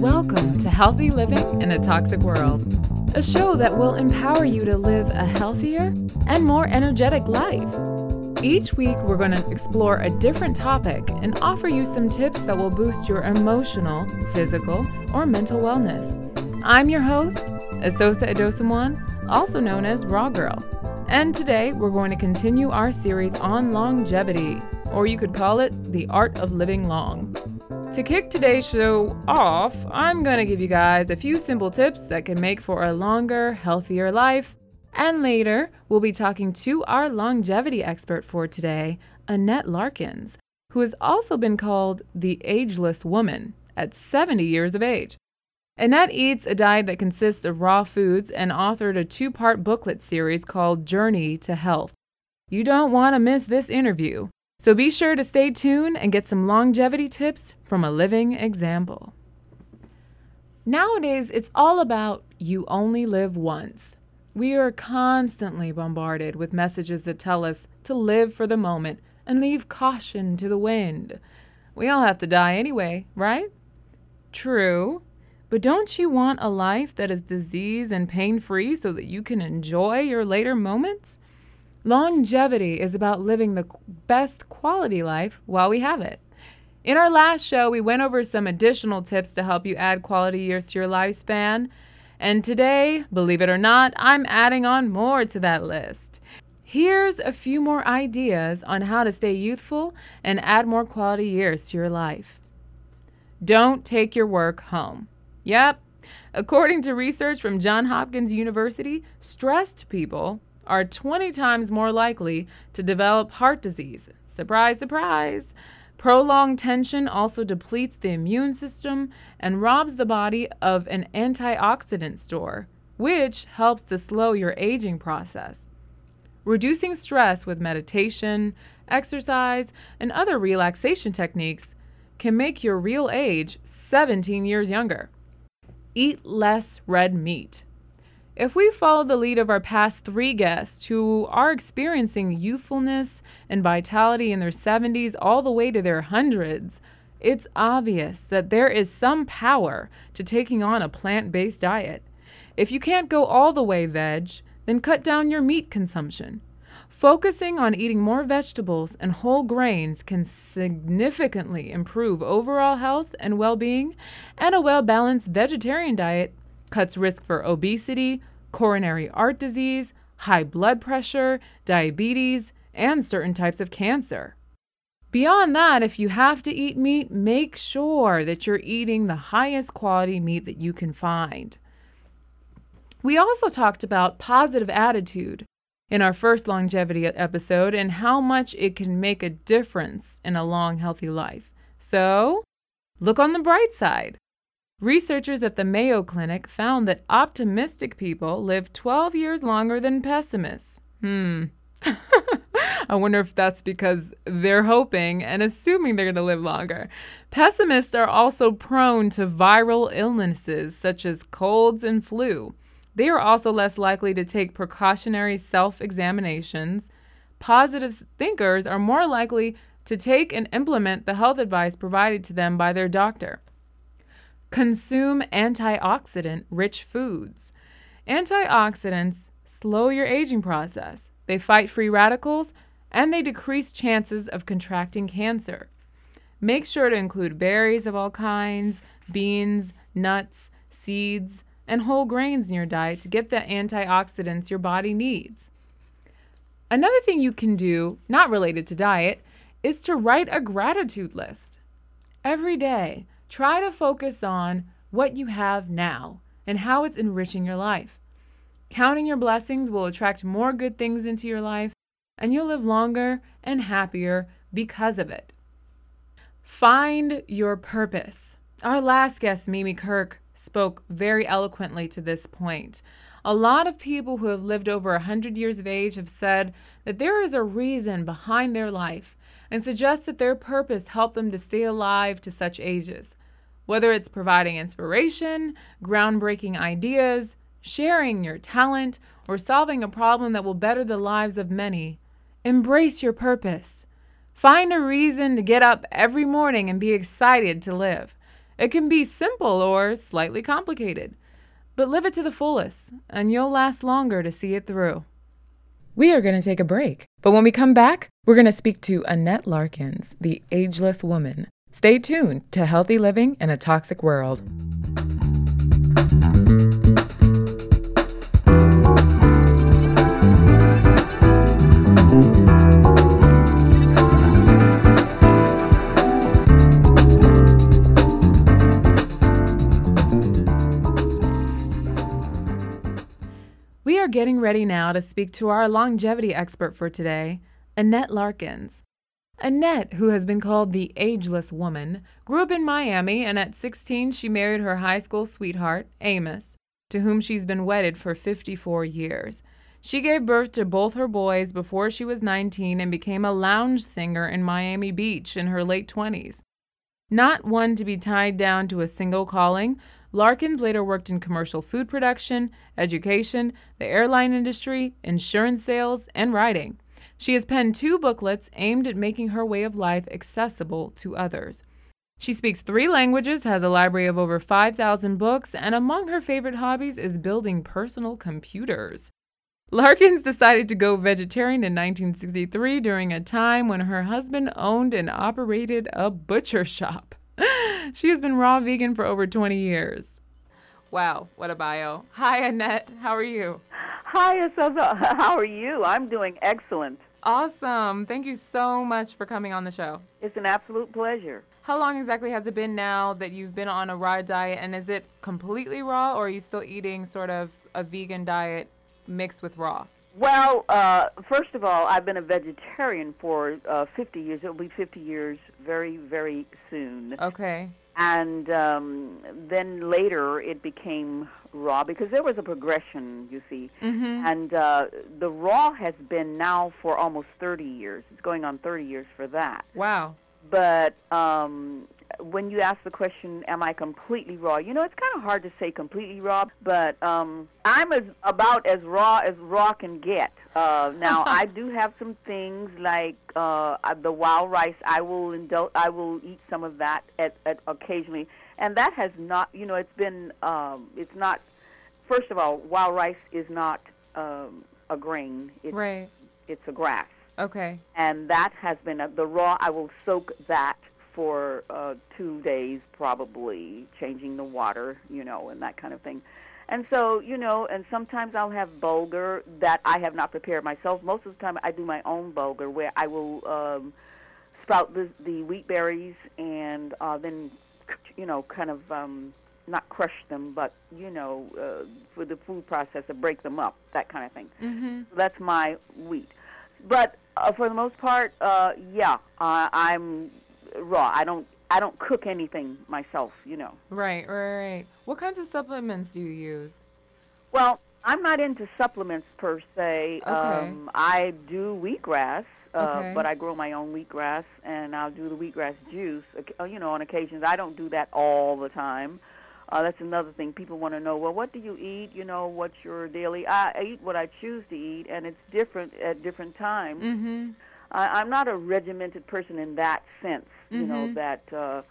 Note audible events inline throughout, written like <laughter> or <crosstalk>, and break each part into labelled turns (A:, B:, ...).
A: Welcome to Healthy Living in a Toxic World, a show that will empower you to live a healthier and more energetic life. Each week, we're going to explore a different topic and offer you some tips that will boost your emotional, physical, or mental wellness. I'm your host, Asosa Adosamwan, also known as Raw Girl. And today, we're going to continue our series on longevity, or you could call it the art of living long. To kick today's show off, I'm going to give you guys a few simple tips that can make for a longer, healthier life. And later, we'll be talking to our longevity expert for today, Annette Larkins, who has also been called the ageless woman at 70 years of age. Annette eats a diet that consists of raw foods and authored a two part booklet series called Journey to Health. You don't want to miss this interview. So be sure to stay tuned and get some longevity tips from a living example. Nowadays, it's all about you only live once. We are constantly bombarded with messages that tell us to live for the moment and leave caution to the wind. We all have to die anyway, right? True. But don't you want a life that is disease and pain free so that you can enjoy your later moments? Longevity is about living the best quality life while we have it. In our last show, we went over some additional tips to help you add quality years to your lifespan. And today, believe it or not, I'm adding on more to that list. Here's a few more ideas on how to stay youthful and add more quality years to your life. Don't take your work home. Yep. According to research from Johns Hopkins University, stressed people are 20 times more likely to develop heart disease. Surprise, surprise. Prolonged tension also depletes the immune system and robs the body of an antioxidant store, which helps to slow your aging process. Reducing stress with meditation, exercise, and other relaxation techniques can make your real age 17 years younger. Eat less red meat. If we follow the lead of our past three guests who are experiencing youthfulness and vitality in their 70s all the way to their hundreds, it's obvious that there is some power to taking on a plant based diet. If you can't go all the way veg, then cut down your meat consumption. Focusing on eating more vegetables and whole grains can significantly improve overall health and well being, and a well balanced vegetarian diet cuts risk for obesity, coronary heart disease, high blood pressure, diabetes, and certain types of cancer. Beyond that, if you have to eat meat, make sure that you're eating the highest quality meat that you can find. We also talked about positive attitude in our first longevity episode and how much it can make a difference in a long, healthy life. So, look on the bright side. Researchers at the Mayo Clinic found that optimistic people live 12 years longer than pessimists. Hmm. <laughs> I wonder if that's because they're hoping and assuming they're going to live longer. Pessimists are also prone to viral illnesses such as colds and flu. They are also less likely to take precautionary self examinations. Positive thinkers are more likely to take and implement the health advice provided to them by their doctor. Consume antioxidant rich foods. Antioxidants slow your aging process, they fight free radicals, and they decrease chances of contracting cancer. Make sure to include berries of all kinds, beans, nuts, seeds, and whole grains in your diet to get the antioxidants your body needs. Another thing you can do, not related to diet, is to write a gratitude list. Every day, Try to focus on what you have now and how it's enriching your life. Counting your blessings will attract more good things into your life, and you'll live longer and happier because of it. Find your purpose. Our last guest, Mimi Kirk, spoke very eloquently to this point. A lot of people who have lived over 100 years of age have said that there is a reason behind their life and suggest that their purpose helped them to stay alive to such ages. Whether it's providing inspiration, groundbreaking ideas, sharing your talent, or solving a problem that will better the lives of many, Embrace your purpose. Find a reason to get up every morning and be excited to live. It can be simple or slightly complicated, but live it to the fullest, and you'll last longer to see it through. We are going to take a break, but when we come back, we're going to speak to Annette Larkins, the ageless woman. Stay tuned to Healthy Living in a Toxic World. Getting ready now to speak to our longevity expert for today, Annette Larkins. Annette, who has been called the ageless woman, grew up in Miami and at 16 she married her high school sweetheart, Amos, to whom she's been wedded for 54 years. She gave birth to both her boys before she was 19 and became a lounge singer in Miami Beach in her late 20s. Not one to be tied down to a single calling, Larkins later worked in commercial food production, education, the airline industry, insurance sales, and writing. She has penned two booklets aimed at making her way of life accessible to others. She speaks three languages, has a library of over 5,000 books, and among her favorite hobbies is building personal computers. Larkins decided to go vegetarian in 1963 during a time when her husband owned and operated a butcher shop. <laughs> she has been raw vegan for over 20 years. Wow, what a bio. Hi, Annette. How are you?
B: Hi, Asosa. <laughs> How are you? I'm doing excellent.
A: Awesome. Thank you so much for coming on the show.
B: It's an absolute pleasure.
A: How long exactly has it been now that you've been on a raw diet? And is it completely raw, or are you still eating sort of a vegan diet mixed with raw?
B: Well, uh, first of all, I've been a vegetarian for uh, 50 years. It'll be 50 years very, very soon.
A: Okay.
B: And um, then later it became raw because there was a progression, you see.
A: Mm-hmm.
B: And uh, the raw has been now for almost 30 years. It's going on 30 years for that.
A: Wow.
B: But um, when you ask the question, "Am I completely raw?" You know, it's kind of hard to say completely raw, but um, I'm as about as raw as raw can get. Uh, now, <laughs> I do have some things like uh, the wild rice. I will indul- I will eat some of that at, at occasionally, and that has not. You know, it's been. Um, it's not. First of all, wild rice is not um, a grain. It's,
A: Right.
B: It's a grass
A: Okay.
B: and that has been a, the raw. I will soak that for uh, two days, probably changing the water, you know, and that kind of thing. And so, you know, and sometimes I'll have bulgur that I have not prepared myself. Most of the time, I do my own bulgur, where I will um, sprout the, the wheat berries and uh, then, you know, kind of um, not crush them, but you know, uh, for the food processor, break them up, that kind of thing.
A: Mm-hmm.
B: So that's my wheat. But uh, for the most part, uh, yeah, uh, I'm raw. I don't I don't cook anything myself. You know.
A: Right, right, right. What kinds of supplements do you use?
B: Well, I'm not into supplements per se.
A: Okay.
B: Um, I do wheatgrass, uh,
A: Okay.
B: but I grow my own wheatgrass, and I'll do the wheatgrass juice. uh, You know, on occasions. I don't do that all the time. Uh, that's another thing. People want to know. Well, what do you eat? You know, what's your daily? I, I eat what I choose to eat, and it's different at different times.
A: Mm-hmm.
B: I, I'm not a regimented person in that sense. You know
A: Mhm.
B: that uh,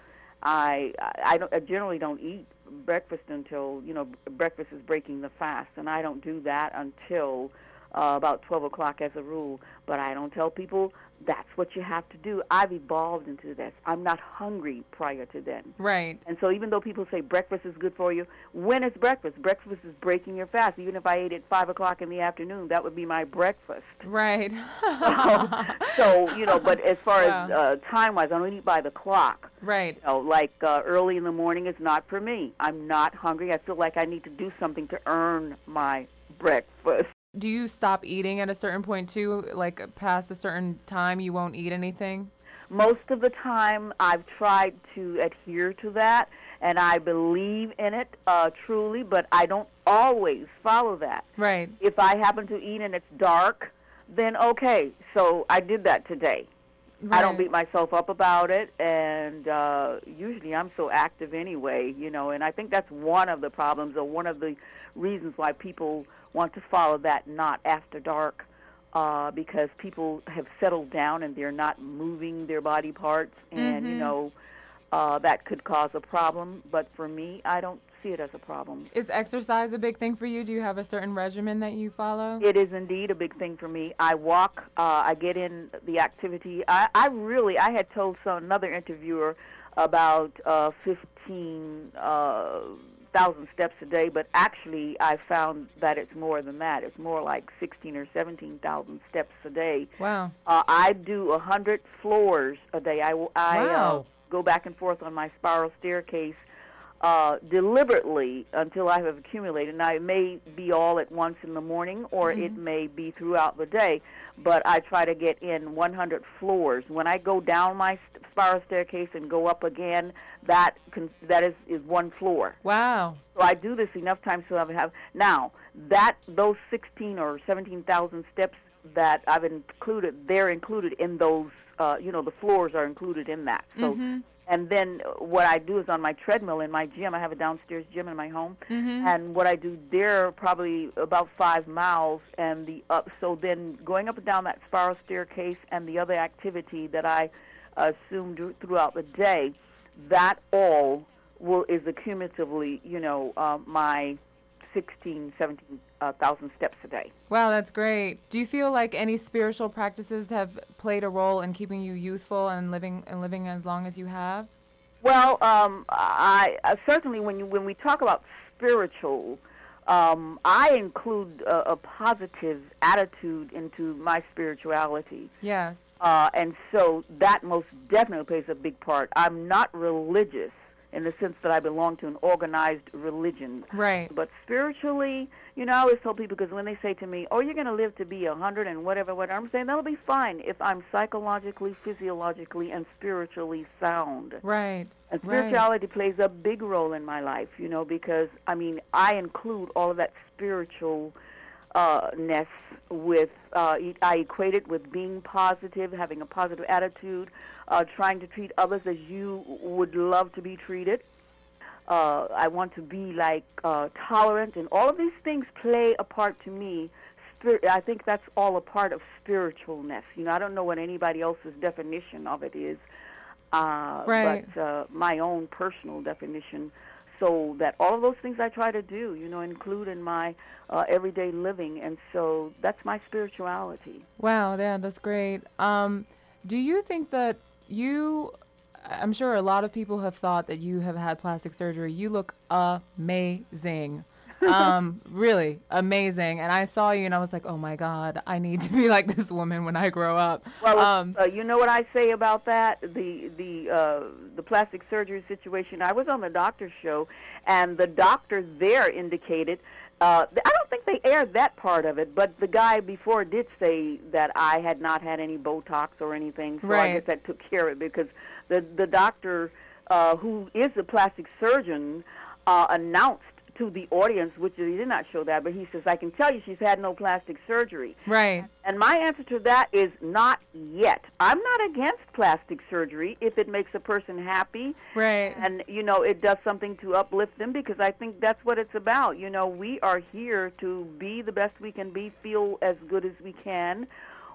B: I I, don't, I generally don't eat breakfast until you know breakfast is breaking the fast, and I don't do that until uh, about 12 o'clock as a rule. But I don't tell people that's what you have to do. I've evolved into this. I'm not hungry prior to then.
A: Right.
B: And so even though people say breakfast is good for you, when is breakfast? Breakfast is breaking your fast. Even if I ate at 5 o'clock in the afternoon, that would be my breakfast.
A: Right. <laughs>
B: so, you know, but as far as uh, time-wise, I don't eat by the clock.
A: right.
B: You know, like uh, early in the morning is not for me. I'm not hungry. I feel like I need to do something to earn my breakfast.
A: Do you stop eating at a certain point too? Like past a certain time, you won't eat anything?
B: Most of the time, I've tried to adhere to that, and I believe in it uh, truly, but I don't always follow that.
A: Right.
B: If I happen to eat and it's dark, then okay. So I did that today. I don't beat myself up about it, and uh, usually I'm so active anyway, you know. And I think that's one of the problems, or one of the reasons why people want to follow that not after dark uh, because people have settled down and they're not moving their body parts, and you
A: Mhm.
B: know uh, that could cause a problem. But for me, I don't see it as a problem.
A: Is exercise a big thing for you? Do you have a certain regimen that you follow?
B: It is indeed a big thing for me. I walk. Uh, I get in the activity. I, I really. I had told some another interviewer about uh, fifteen uh, thousand steps a day, but actually, I found that it's more than that. It's more like sixteen or seventeen thousand steps a day.
A: Wow.
B: Uh, I do a hundred floors a day. I, I uh, go back and forth on my spiral staircase uh, deliberately until I have accumulated. Now, it may be all at once in the morning, or it may be throughout the day. But I try to get in 100 floors. When I go down my spiral staircase and go up again, that con- that is is one floor.
A: Wow.
B: So I do this enough times so I have now that those 16 or 17,000 steps that I've included, they're included in those. Uh, you know, the floors are included in that. So,
A: Mhm.
B: And then what I do is on my treadmill in my gym. I have a downstairs gym in my home,
A: Mhm.
B: and what I do there probably about five miles, and the up. So then going up and down that spiral staircase and the other activity that I assumed throughout the day, that all will is accumulatively, you know, uh, my 16, 17 uh, steps a day.
A: Wow, that's great. Do you feel like any spiritual practices have played a role in keeping you youthful and living and living as long as you have?
B: Well, um, I uh, certainly when you when we talk about spiritual, um, I include a, a positive attitude into my spirituality.
A: Yes.
B: Uh, and so that most definitely plays a big part. I'm not religious in the sense that I belong to an organized religion.
A: Right.
B: But spiritually, you know, I always tell people because when they say to me, "Oh, you're going to live to be a hundred and whatever, whatever," I'm saying that'll be fine if I'm psychologically, physiologically, and spiritually sound.
A: Right.
B: And
A: Right.
B: spirituality plays a big role in my life, you know, because I mean, I include all of that spiritual uh, ness with uh, I equate it with being positive, having a positive attitude, uh, trying to treat others as you would love to be treated. Uh, I want to be like uh, tolerant, and all of these things play a part to me. I think that's all a part of spiritualness. You know, I don't know what anybody else's definition of it is, uh,
A: Right.
B: but uh, my own personal definition. So that all of those things I try to do, you know, include in my uh, everyday living, and so that's my spirituality.
A: Wow, yeah, that's great. Um, do you think that you, I'm sure a lot of people have thought that you have had plastic surgery. You look amazing. Um, really amazing. And I saw you and I was like, oh my God, I need to be like this woman when I grow up.
B: Well,
A: um,
B: uh, you know what I say about that? The the uh, the plastic surgery situation. I was on the doctor's show, and the doctor there indicated. Uh, I don't think they aired that part of it, but the guy before did say that I had not had any Botox or anything, so I guess that took care of it because the the doctor uh, who is a plastic surgeon uh, announced to the audience, which he did not show that, but he says, "I can tell you, she's had no plastic surgery."
A: right.
B: And my answer to that is not yet. I'm not against plastic surgery if it makes a person happy
A: Right.
B: and you know it does something to uplift them because I think that's what it's about. You know, we are here to be the best we can be, feel as good as we can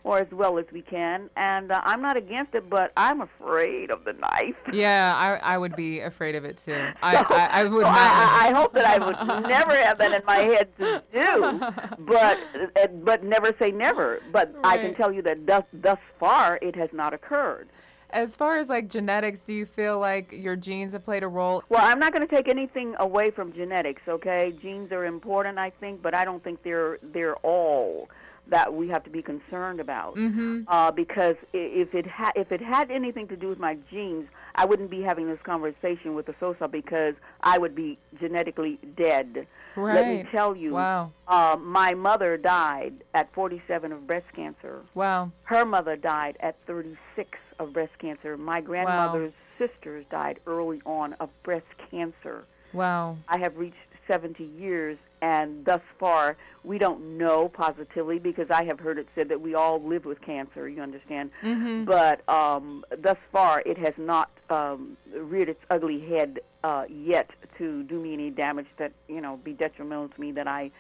B: or as well as we can. And uh, I'm not against it, but I'm afraid of the knife. <laughs>
A: Yeah, I, I would be afraid of it too. I, I, I would
B: So. I, I hope that I would <laughs> never have that in my head to do, <laughs> but uh, but never say never. But I can tell you that thus thus far it has not occurred.
A: as far as like genetics, do you feel like your genes have played a role?
B: Well, I'm not going to take anything away from genetics. Okay, genes are important, I think, but I don't think they're they're all that we have to be concerned about.
A: Mm-hmm.
B: Uh, because if it had if it had anything to do with my genes, I wouldn't be having this conversation with the SOSA because I would be genetically dead. Let me tell you,
A: Wow.
B: uh, my mother died at 47 of breast cancer.
A: Wow.
B: Her mother died at 36 of breast cancer. My grandmother's sisters died early on of breast cancer.
A: Wow.
B: I have reached 70 years, and thus far, we don't know positively because I have heard it said that we all live with cancer, you understand?
A: Mm-hmm.
B: But um, thus far, it has not um, reared its ugly head uh, yet to do me any damage that, you know, be detrimental to me that I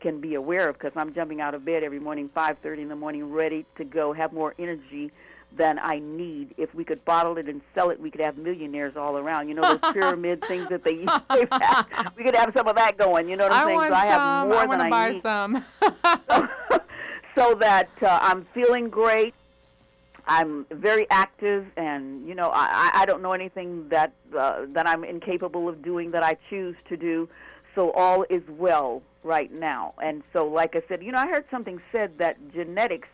B: can be aware of because I'm jumping out of bed every morning, 5:30 in the morning, ready to go, have more energy than I need. If we could bottle it and sell it, we could have millionaires all around. You know those <laughs> pyramid things that they <laughs> used to have. We could have some of that going. You know what I'm
A: I
B: saying?
A: want
B: so I have more
A: I
B: than
A: want to
B: I
A: buy
B: need.
A: some. <laughs>
B: so that uh, I'm feeling great. I'm very active, and you know, I, I I don't know anything that uh, that I'm incapable of doing that I choose to do. So all is well right now. And so, like I said, you know, I heard something said that genetics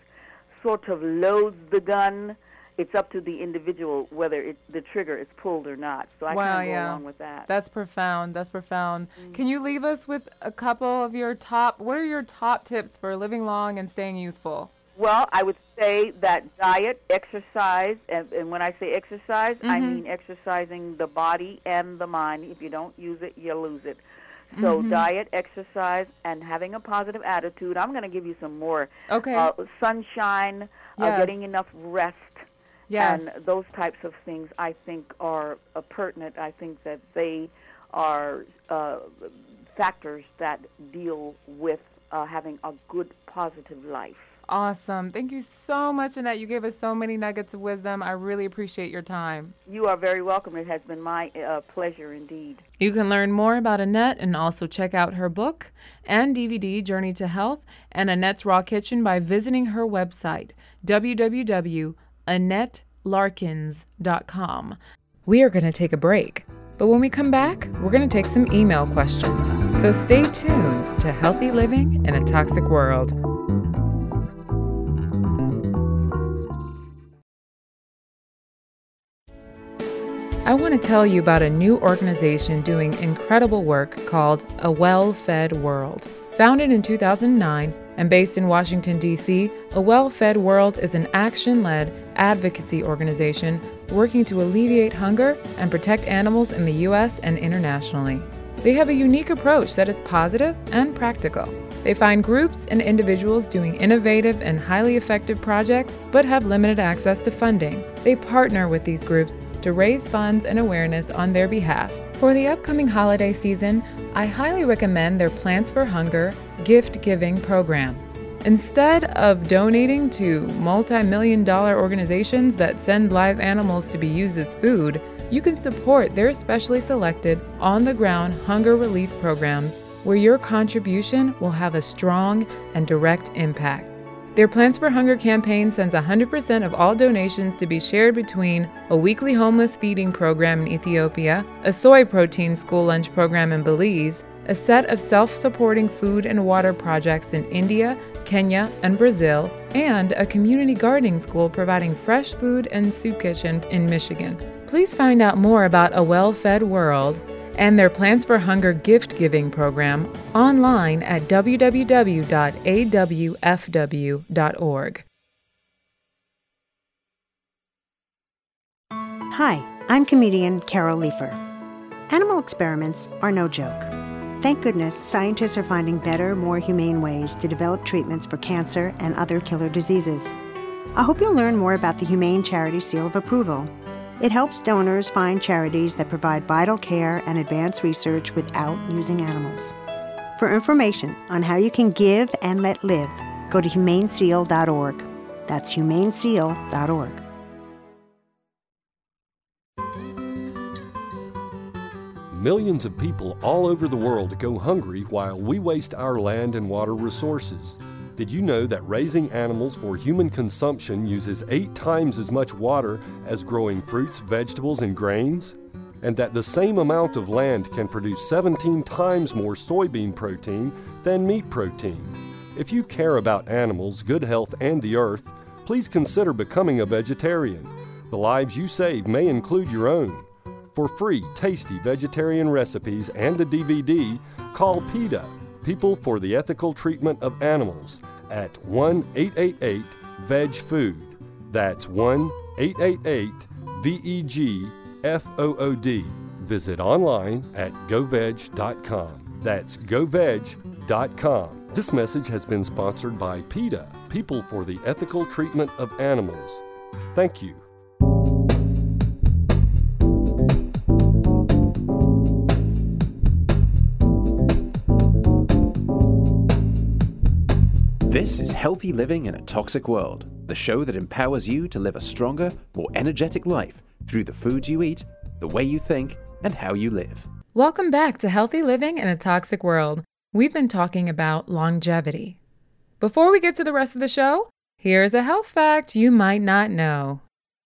B: sort of loads the gun. It's up to the individual whether it, the trigger is pulled or not. So I
A: Wow,
B: kind of go
A: yeah.
B: along with that.
A: That's profound. That's profound.
B: Mm.
A: Can you leave us with a couple of your top? What are your top tips for living long and staying youthful?
B: Well, I would say that diet, exercise, and, and when I say exercise, I
A: Mhm.
B: mean exercising the body and the mind. If you don't use it, you lose it. So
A: Mhm.
B: diet, exercise, and having a positive attitude. I'm going to give you some more.
A: Okay.
B: Uh, sunshine, uh, getting enough rest,
A: yes.
B: and those types of things I think are uh, pertinent. I think that they are uh, factors that deal with uh, having a good, positive life.
A: Awesome. Thank you so much, Annette. You gave us so many nuggets of wisdom. I really appreciate your time.
B: You are very welcome. It has been my uh, pleasure indeed.
A: You can learn more about Annette and also check out her book and DVD, Journey to Health, and Annette's Raw Kitchen by visiting her website, www.annettelarkins.com. We are going to take a break, but when we come back, we're going to take some email questions. So stay tuned to Healthy Living in a Toxic World. I want to tell you about a new organization doing incredible work called A Well Fed World. Founded in 2009 and based in Washington, D.C., A Well Fed World is an action led advocacy organization working to alleviate hunger and protect animals in the U.S. and internationally. They have a unique approach that is positive and practical. They find groups and individuals doing innovative and highly effective projects but have limited access to funding. They partner with these groups to raise funds and awareness on their behalf. For the upcoming holiday season, I highly recommend their Plants for Hunger gift giving program. Instead of donating to multi million dollar organizations that send live animals to be used as food, you can support their specially selected on the ground hunger relief programs where your contribution will have a strong and direct impact. Their Plants for Hunger campaign sends 100% of all donations to be shared between a weekly homeless feeding program in Ethiopia, a soy protein school lunch program in Belize, a set of self supporting food and water projects in India, Kenya, and Brazil, and a community gardening school providing fresh food and soup kitchen in Michigan. Please find out more about A Well Fed World and their Plants for Hunger gift giving program online at www.awfw.org.
C: Hi, I'm comedian Carol Leifer. Animal experiments are no joke. Thank goodness scientists are finding better, more humane ways to develop treatments for cancer and other killer diseases. I hope you'll learn more about the Humane Charity Seal of Approval. It helps donors find charities that provide vital care and advanced research without using animals. For information on how you can give and let live, go to humaneseal.org. That's humaneseal.org.
D: Millions of people all over the world go hungry while we waste our land and water resources. Did you know that raising animals for human consumption uses eight times as much water as growing fruits, vegetables, and grains? And that the same amount of land can produce 17 times more soybean protein than meat protein? If you care about animals, good health, and the earth, please consider becoming a vegetarian. The lives you save may include your own. For free, tasty vegetarian recipes and a DVD, call PETA, People for the Ethical Treatment of Animals, at 1 888 VEG Food. That's 1 888 VEG FOOD. Visit online at goveg.com. That's goveg.com. This message has been sponsored by PETA, People for the Ethical Treatment of Animals. Thank you.
E: This is Healthy Living in a Toxic World, the show that empowers you to live a stronger, more energetic life through the foods you eat, the way you think, and how you live.
A: Welcome back to Healthy Living in a Toxic World. We've been talking about longevity. Before we get to the rest of the show, here's a health fact you might not know.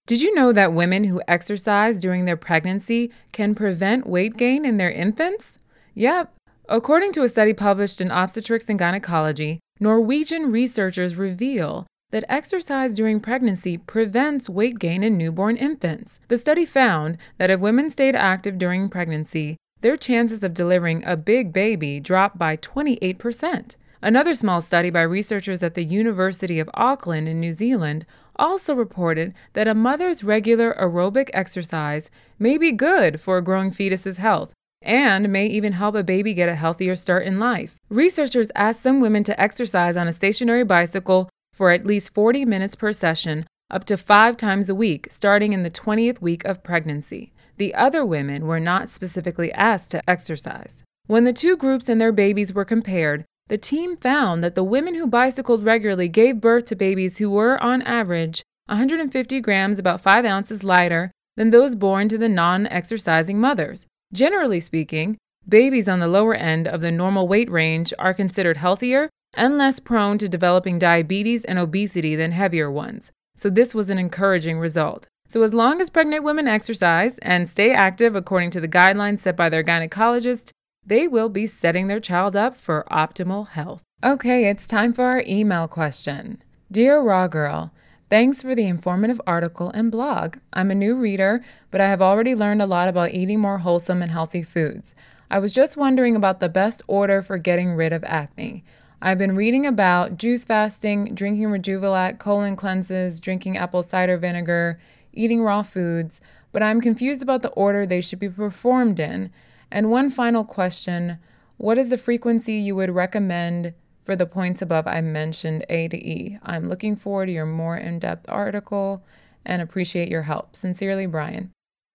A: Did you know that women who exercise during their pregnancy can prevent weight gain in their infants? Yep. According to a study published in Obstetrics and Gynecology, Norwegian researchers reveal that exercise during pregnancy prevents weight gain in newborn infants. The study found that if women stayed active during pregnancy, their chances of delivering a big baby dropped by 28%. Another small study by researchers at the University of Auckland in New Zealand also reported that a mother's regular aerobic exercise may be good for a growing fetus's health and may even help a baby get a healthier start in life. Researchers asked some women to exercise on a stationary bicycle for at least 40 minutes per session, up to five times a week, starting in the 20th week of pregnancy. The other women were not specifically asked to exercise. When the two groups and their babies were compared, the team found that the women who bicycled regularly gave birth to babies who were, on average, 150 grams, about 5 ounces lighter than those born to the non exercising mothers. Generally speaking, babies on the lower end of the normal weight range are considered healthier and less prone to developing diabetes and obesity than heavier ones. So, this was an encouraging result. So, as long as pregnant women exercise and stay active according to the guidelines set by their gynecologist, they will be setting their child up for optimal health. Okay, it's time for our email question. Dear Raw Girl, Thanks for the informative article and blog. I'm a new reader, but I have already learned a lot about eating more wholesome and healthy foods. I was just wondering about the best order for getting rid of acne. I've been reading about juice fasting, drinking Rejuvelac, colon cleanses, drinking apple cider vinegar, eating raw foods, but I'm confused about the order they should be performed in. And one final question What is the frequency you would recommend for the points above I mentioned A to E? I'm looking forward to your more in depth article and appreciate your help. Sincerely, Brian.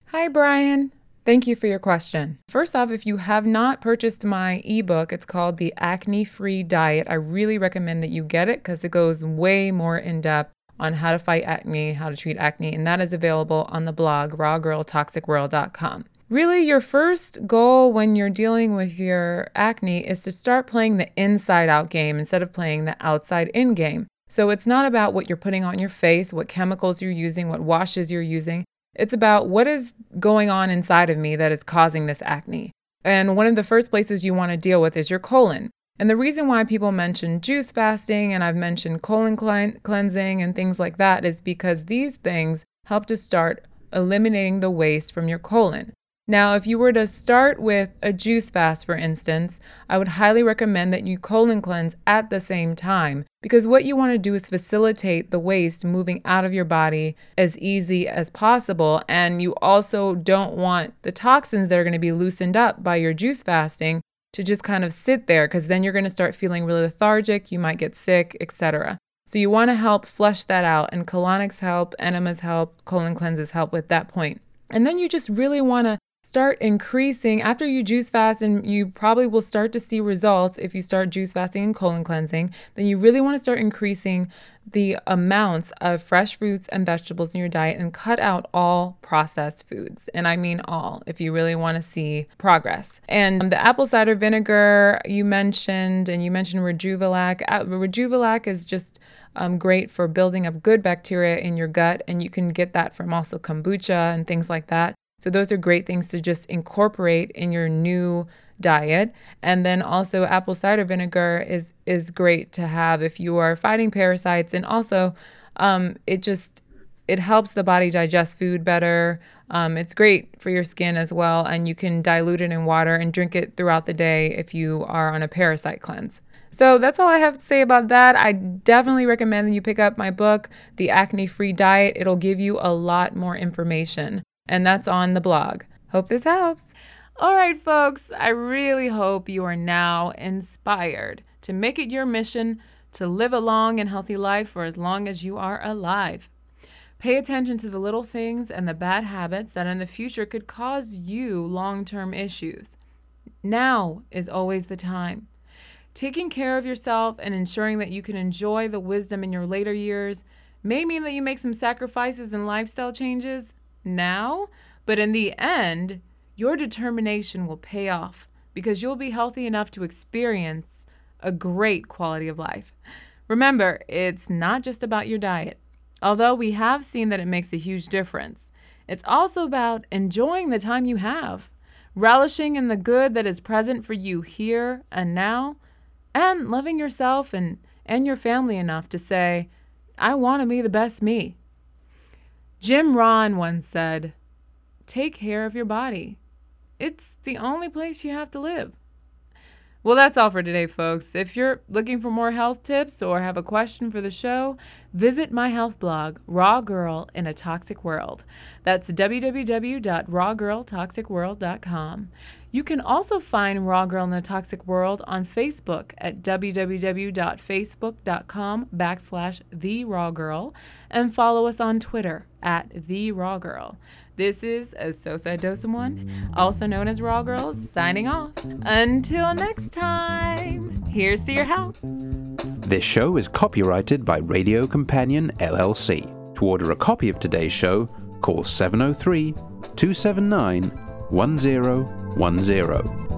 A: Hi, Brian. Thank you for your question. First off, if you have not purchased my ebook, it's called The Acne Free Diet. I really recommend that you get it because it goes way more in depth on how to fight acne, how to treat acne, and that is available on the blog rawgirltoxicworld.com. Really, your first goal when you're dealing with your acne is to start playing the inside out game instead of playing the outside in game. So it's not about what you're putting on your face, what chemicals you're using, what washes you're using. It's about what is going on inside of me that is causing this acne. And one of the first places you want to deal with is your colon. And the reason why people mention juice fasting and I've mentioned colon cleansing and things like that is because these things help to start eliminating the waste from your colon. Now, if you were to start with a juice fast, for instance, I would highly recommend that you colon cleanse at the same time because what you want to do is facilitate the waste moving out of your body as easy as possible. And you also don't want the toxins that are going to be loosened up by your juice fasting to just kind of sit there because then you're going to start feeling really lethargic, you might get sick, etc. So you want to help flush that out, and colonics help, enemas help, colon cleanses help with that point. And then you just really want to start increasing after you juice fast and you probably will start to see results if you start juice fasting and colon cleansing then you really want to start increasing the amounts of fresh fruits and vegetables in your diet and cut out all processed foods and i mean all if you really want to see progress. And the apple cider vinegar you mentioned and you mentioned rejuvelac rejuvelac is just um, great for building up good bacteria in your gut and you can get that from also kombucha and things like that so those are great things to just incorporate in your new diet. And then also apple cider vinegar is is great to have if you are fighting parasites and also um, it just it helps the body digest food better. Um, it's great for your skin as well, and you can dilute it in water and drink it throughout the day if you are on a parasite cleanse. So that's all I have to say about that. I definitely recommend that you pick up my book, The Acne Free Diet. It'll give you a lot more information and that's on the blog. Hope this helps. All right, folks, I really hope you are now inspired to make it your mission to live a long and healthy life for as long as you are alive. Pay attention to the little things and the bad habits that in the future could cause you long term issues. Now is always the time. Taking care of yourself and ensuring that you can enjoy the wisdom in your later years may mean that you make some sacrifices and lifestyle changes now, but in the end, your determination will pay off because you'll be healthy enough to experience a great quality of life. Remember, it's not just about your diet. Although we have seen that it makes a huge difference, it's also about enjoying the time you have, relishing in the good that is present for you here and now, and loving yourself and, and your family enough to say, I want to be the best me. Jim Rohn once said, Take care of your body. It's the only place you have to live. Well, that's all for today, folks. If you're looking for more health tips or have a question for the show, visit my health blog, Raw Girl in a Toxic World. That's www.rawgirltoxicworld.com. You can also find Raw Girl in a Toxic World on Facebook at www.facebook.com backslash The Raw Girl and follow us on Twitter at The Raw Girl. This is Asosa Dosamuan, also known as Raw Girls, signing off. Until next time, here's to your health.
E: This show is copyrighted by Radio Companion LLC. To order a copy of today's show, call 703 279 1010.